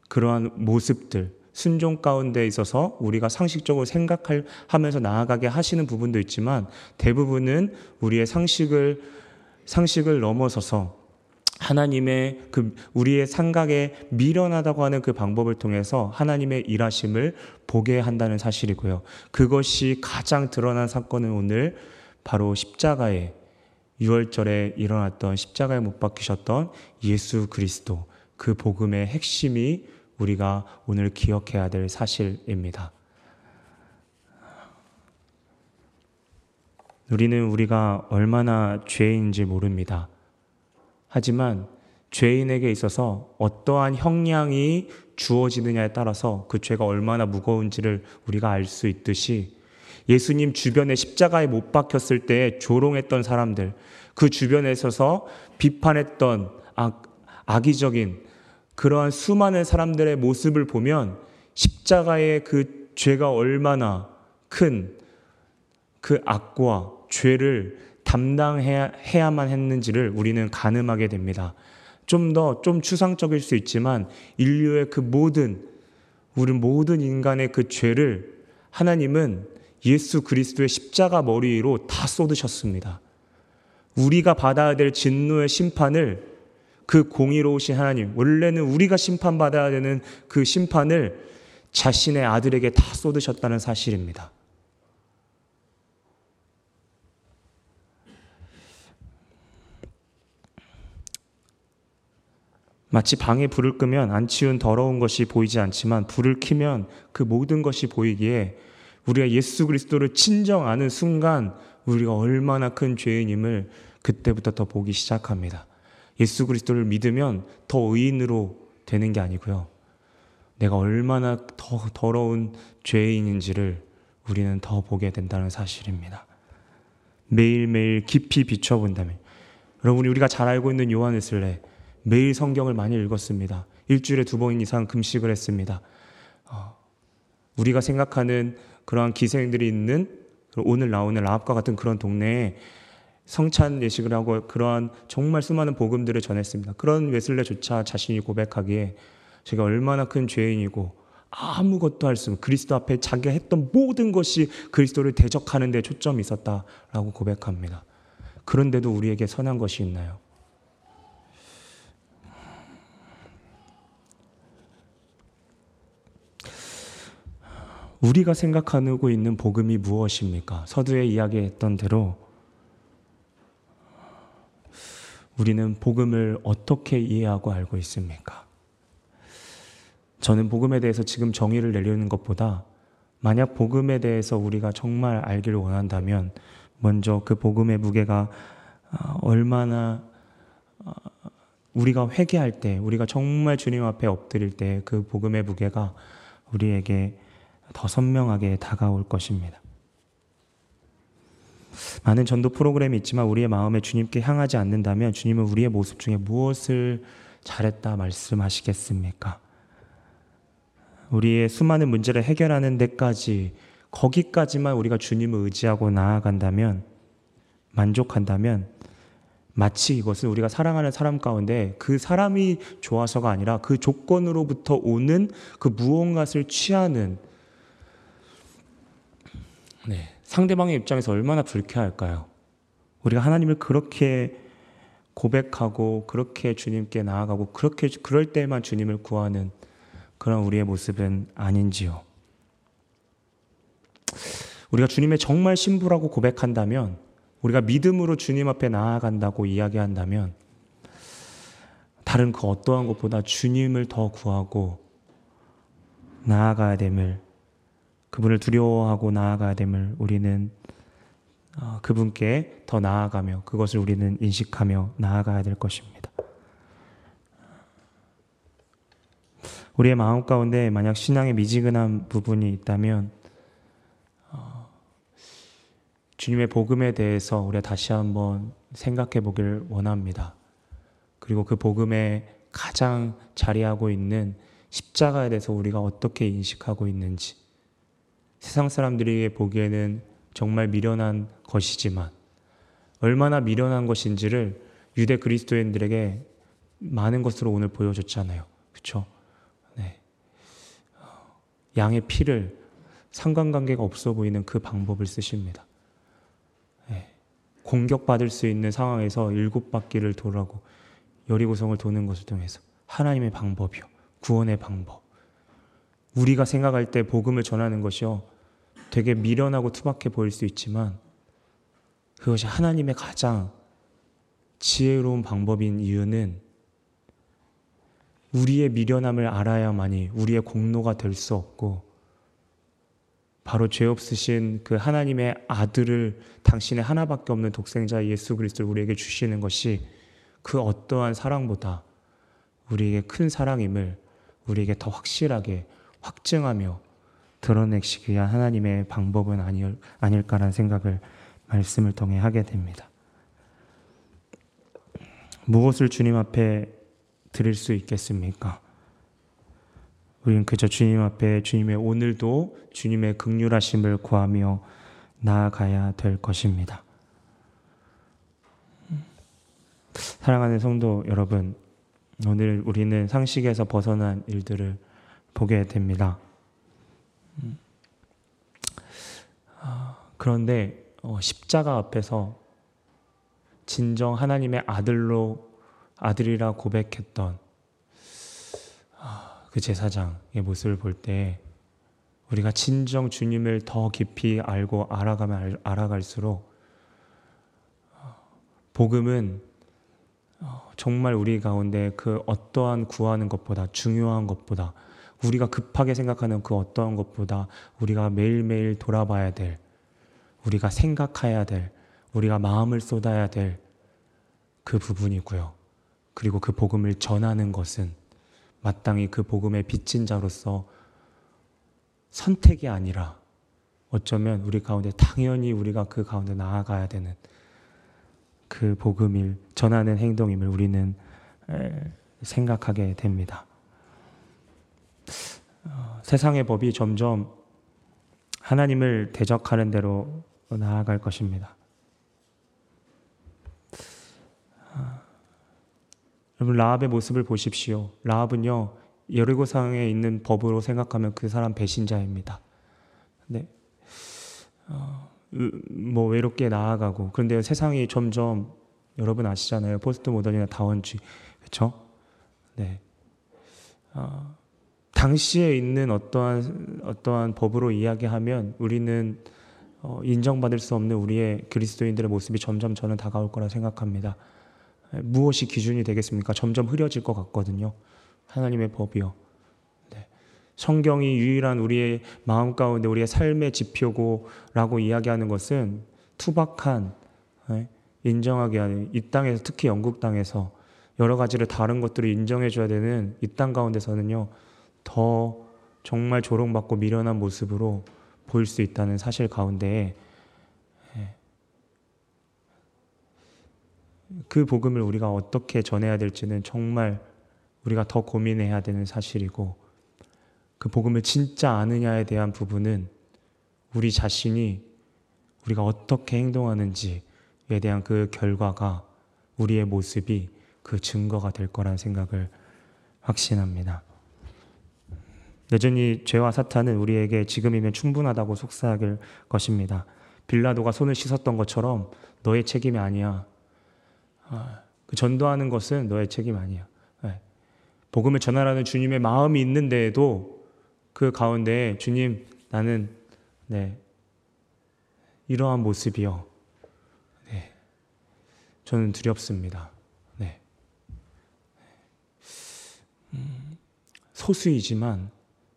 그러한 모습들 순종 가운데 있어서 우리가 상식적으로 생각할 하면서 나아가게 하시는 부분도 있지만 대부분은 우리의 상식을 상식을 넘어서서 하나님의 그 우리의 생각에 미련하다고 하는 그 방법을 통해서 하나님의 일하심을 보게 한다는 사실이고요. 그것이 가장 드러난 사건은 오늘 바로 십자가에 6월절에 일어났던 십자가에 못 박히셨던 예수 그리스도 그 복음의 핵심이 우리가 오늘 기억해야 될 사실입니다. 우리는 우리가 얼마나 죄인지 모릅니다. 하지만 죄인에게 있어서 어떠한 형량이 주어지느냐에 따라서 그 죄가 얼마나 무거운지를 우리가 알 수 있듯이 예수님 주변에 십자가에 못 박혔을 때 조롱했던 사람들, 그 주변에 있어서 비판했던 악, 악의적인 그러한 수많은 사람들의 모습을 보면 십자가의 그 죄가 얼마나 큰 그 악과 죄를 담당해야만 했는지를 우리는 가늠하게 됩니다. 좀 더, 좀 추상적일 수 있지만 인류의 그 모든, 우리 모든 인간의 그 죄를 하나님은 예수 그리스도의 십자가 머리로 다 쏟으셨습니다. 우리가 받아야 될 진노의 심판을 그 공의로우신 하나님, 원래는 우리가 심판받아야 되는 그 심판을 자신의 아들에게 다 쏟으셨다는 사실입니다. 마치 방에 불을 끄면 안 치운 더러운 것이 보이지 않지만 불을 켜면 그 모든 것이 보이기에 우리가 예수 그리스도를 친정하는 순간 우리가 얼마나 큰 죄인임을 그때부터 더 보기 시작합니다. 예수 그리스도를 믿으면 더 의인으로 되는 게 아니고요. 내가 얼마나 더 더러운 죄인인지를 우리는 더 보게 된다는 사실입니다. 매일매일 깊이 비춰본다면 여러분 우리가 잘 알고 있는 요한의슬레 매일 성경을 많이 읽었습니다. 일주일에 두 번 이상 금식을 했습니다. 어, 우리가 생각하는 그러한 기생들이 있는 오늘 나오는 라합과 같은 그런 동네에 성찬 예식을 하고 그러한 정말 수많은 복음들을 전했습니다. 그런 웨슬레조차 자신이 고백하기에 제가 얼마나 큰 죄인이고 아무것도 할 수 없는 그리스도 앞에 자기가 했던 모든 것이 그리스도를 대적하는 데 초점이 있었다라고 고백합니다. 그런데도 우리에게 선한 것이 있나요? 우리가 생각하고 있는 복음이 무엇입니까? 서두에 이야기했던 대로 우리는 복음을 어떻게 이해하고 알고 있습니까? 저는 복음에 대해서 지금 정의를 내려는 것보다 만약 복음에 대해서 우리가 정말 알기를 원한다면 먼저 그 복음의 무게가 어, 얼마나 어, 우리가 회개할 때, 우리가 정말 주님 앞에 엎드릴 때 그 복음의 무게가 우리에게 더 선명하게 다가올 것입니다. 많은 전도 프로그램이 있지만 우리의 마음에 주님께 향하지 않는다면 주님은 우리의 모습 중에 무엇을 잘했다 말씀하시겠습니까? 우리의 수많은 문제를 해결하는 데까지 거기까지만 우리가 주님을 의지하고 나아간다면 만족한다면 마치 이것을 우리가 사랑하는 사람 가운데 그 사람이 좋아서가 아니라 그 조건으로부터 오는 그 무언가를 취하는 네, 상대방의 입장에서 얼마나 불쾌할까요? 우리가 하나님을 그렇게 고백하고 그렇게 주님께 나아가고 그렇게 그럴 때만 주님을 구하는 그런 우리의 모습은 아닌지요. 우리가 주님의 정말 신부라고 고백한다면 우리가 믿음으로 주님 앞에 나아간다고 이야기한다면 다른 그 어떠한 것보다 주님을 더 구하고 나아가야 됨을 그분을 두려워하고 나아가야 됨을 우리는 어, 그분께 더 나아가며 그것을 우리는 인식하며 나아가야 될 것입니다. 우리의 마음 가운데 만약 신앙의 미지근한 부분이 있다면 어, 주님의 복음에 대해서 우리가 다시 한번 생각해 보길 원합니다. 그리고 그 복음에 가장 자리하고 있는 십자가에 대해서 우리가 어떻게 인식하고 있는지 세상 사람들이 보기에는 정말 미련한 것이지만 얼마나 미련한 것인지를 유대 그리스도인들에게 많은 것으로 오늘 보여줬잖아요. 그렇죠? 네. 양의 피를 상관관계가 없어 보이는 그 방법을 쓰십니다. 네. 공격받을 수 있는 상황에서 일곱 바퀴를 돌라고 여리고성을 도는 것을 통해서 하나님의 방법이요. 구원의 방법. 우리가 생각할 때 복음을 전하는 것이요. 되게 미련하고 투박해 보일 수 있지만 그것이 하나님의 가장 지혜로운 방법인 이유는 우리의 미련함을 알아야만이 우리의 공로가 될 수 없고 바로 죄 없으신 그 하나님의 아들을 당신의 하나밖에 없는 독생자 예수 그리스도를 우리에게 주시는 것이 그 어떠한 사랑보다 우리에게 큰 사랑임을 우리에게 더 확실하게 확증하며 드러내시기 위한 하나님의 방법은 아닐, 아닐까라는 생각을 말씀을 통해 하게 됩니다. 무엇을 주님 앞에 드릴 수 있겠습니까? 우리는 그저 주님 앞에 주님의 오늘도 주님의 극률하심을 구하며 나아가야 될 것입니다. 사랑하는 성도 여러분, 오늘 우리는 상식에서 벗어난 일들을 보게 됩니다. 그런데 어, 십자가 앞에서 진정 하나님의 아들로 아들이라 고백했던 아, 그 제사장의 모습을 볼 때 우리가 진정 주님을 더 깊이 알고 알아가면 알아갈수록 어, 복음은 어, 정말 우리 가운데 그 어떠한 구하는 것보다 중요한 것보다 우리가 급하게 생각하는 그 어떠한 것보다 우리가 매일매일 돌아봐야 될 우리가 생각해야 될, 우리가 마음을 쏟아야 될 그 부분이고요. 그리고 그 복음을 전하는 것은 마땅히 그 복음의 빚진 자로서 선택이 아니라 어쩌면 우리 가운데 당연히 우리가 그 가운데 나아가야 되는 그 복음을 전하는 행동임을 우리는 생각하게 됩니다. 어, 세상의 법이 점점 하나님을 대적하는 대로 나아갈 것입니다. 아, 여러분 라합의 모습을 보십시오. 라합은요 여리고상에 있는 법으로 생각하면 그 사람 배신자입니다. 네. 어, 뭐 외롭게 나아가고 그런데 세상이 점점 여러분 아시잖아요. 포스트 모던이나 다원주의 그렇죠? 네. 어, 당시에 있는 어떠한 어떠한 법으로 이야기하면 우리는 어, 인정받을 수 없는 우리의 그리스도인들의 모습이 점점 저는 다가올 거라 생각합니다. 무엇이 기준이 되겠습니까? 점점 흐려질 것 같거든요. 하나님의 법이요. 네. 성경이 유일한 우리의 마음 가운데 우리의 삶의 지표고라고 이야기하는 것은 투박한 네. 인정하게 하는 이 땅에서 특히 영국 땅에서 여러 가지를 다른 것들을 인정해 줘야 되는 이 땅 가운데서는요 더 정말 조롱받고 미련한 모습으로 보일 수 있다는 사실 가운데에 예. 그 복음을 우리가 어떻게 전해야 될지는 정말 우리가 더 고민해야 되는 사실이고 그 복음을 진짜 아느냐에 대한 부분은 우리 자신이 우리가 어떻게 행동하는지에 대한 그 결과가 우리의 모습이 그 증거가 될 거란 생각을 확신합니다. 여전히 죄와 사탄은 우리에게 지금이면 충분하다고 속삭일 것입니다. 빌라도가 손을 씻었던 것처럼 너의 책임이 아니야. 아, 그 전도하는 것은 너의 책임 아니야. 네. 복음을 전하라는 주님의 마음이 있는데도 그 가운데 주님 나는 네, 이러한 모습이요. 네, 저는 두렵습니다. 네. 음, 소수이지만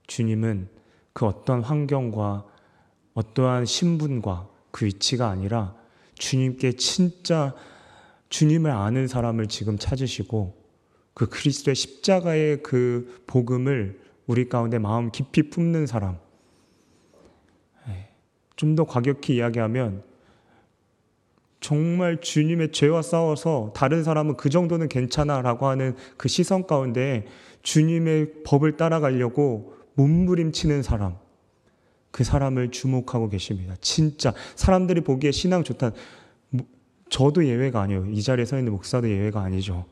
주님은 그 어떤 환경과 어떠한 신분과 그 위치가 아니라 주님께 진짜 주님을 아는 사람을 지금 찾으시고 그 그리스도의 십자가의 그 복음을 우리 가운데 마음 깊이 품는 사람. 예, 좀더 과격히 이야기하면 정말 주님의 죄와 싸워서 다른 사람은 그 정도는 괜찮아 라고 하는 그 시선 가운데 주님의 법을 따라가려고 몸부림치는 사람, 그 사람을 주목하고 계십니다. 진짜 사람들이 보기에 신앙 좋다. 뭐, 저도 예외가 아니에요. 이 자리에 서 있는 목사도 예외가 아니죠.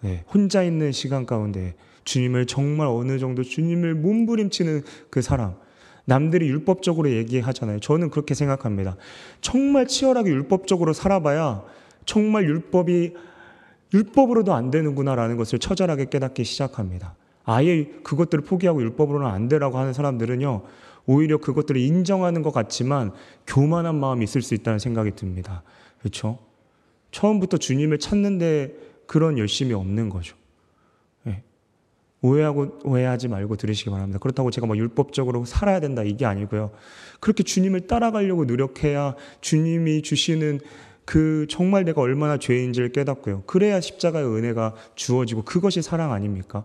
네, 혼자 있는 시간 가운데 주님을 정말 어느 정도 주님을 몸부림치는 그 사람. 남들이 율법적으로 얘기하잖아요. 저는 그렇게 생각합니다. 정말 치열하게 율법적으로 살아봐야 정말 율법이 율법으로도 안 되는구나라는 것을 처절하게 깨닫기 시작합니다. 아예 그것들을 포기하고 율법으로는 안 되라고 하는 사람들은요, 오히려 그것들을 인정하는 것 같지만 교만한 마음이 있을 수 있다는 생각이 듭니다. 그렇죠? 처음부터 주님을 찾는데 그런 열심이 없는 거죠. 네. 오해하고 오해하지 말고 들으시기 바랍니다. 그렇다고 제가 뭐 율법적으로 살아야 된다 이게 아니고요. 그렇게 주님을 따라가려고 노력해야 주님이 주시는 그 정말 내가 얼마나 죄인지를 깨닫고요. 그래야 십자가의 은혜가 주어지고 그것이 사랑 아닙니까?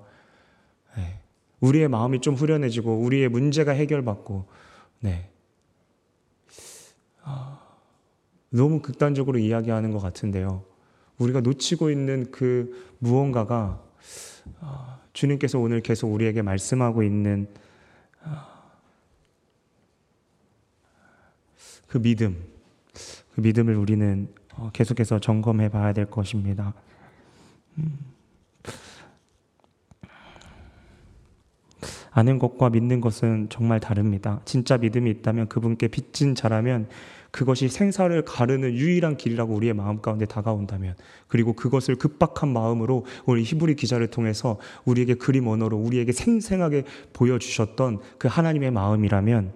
네. 우리의 마음이 좀 후련해지고 우리의 문제가 해결받고 네. 아, 너무 극단적으로 이야기하는 것 같은데요. 우리가 놓치고 있는 그 무언가가 아, 주님께서 오늘 계속 우리에게 말씀하고 있는 아, 그 믿음, 그 믿음을 우리는 어, 계속해서 점검해 봐야 될 것입니다. 아는 것과 믿는 것은 정말 다릅니다. 진짜 믿음이 있다면 그분께 빚진 자라면 그것이 생사를 가르는 유일한 길이라고 우리의 마음 가운데 다가온다면 그리고 그것을 급박한 마음으로 우리 히브리 기자를 통해서 우리에게 그림 언어로 우리에게 생생하게 보여주셨던 그 하나님의 마음이라면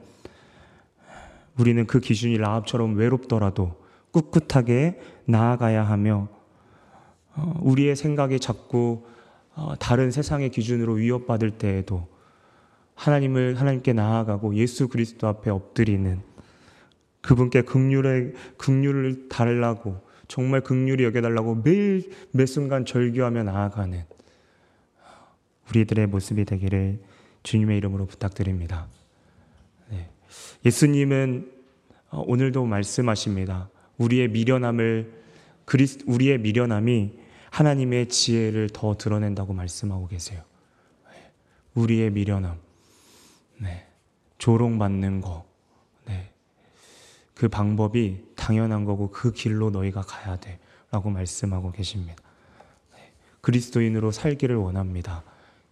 우리는 그 기준이 라합처럼 외롭더라도 꿋꿋하게 나아가야 하며 어, 우리의 생각이 자꾸 어, 다른 세상의 기준으로 위협받을 때에도 하나님을 하나님께 나아가고 예수 그리스도 앞에 엎드리는 그분께 극률의 극률을 달라고 정말 극률이 여겨달라고 매일 매 순간 절규하며 나아가는 우리들의 모습이 되기를 주님의 이름으로 부탁드립니다. 네. 예수님은 오늘도 말씀하십니다. 우리의 미련함을 그리스 우리의 미련함이 하나님의 지혜를 더 드러낸다고 말씀하고 계세요. 네. 우리의 미련함. 네. 조롱받는 거. 네. 그 방법이 당연한 거고 그 길로 너희가 가야 돼. 라고 말씀하고 계십니다. 네. 그리스도인으로 살기를 원합니다.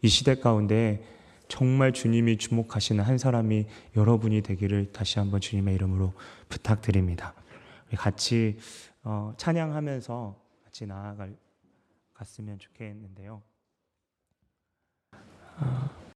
이 시대 가운데 정말 주님이 주목하시는 한 사람이 여러분이 되기를 다시 한번 주님의 이름으로 부탁드립니다. 같이 어, 찬양하면서 같이 나아갈 갔으면 좋겠는데요.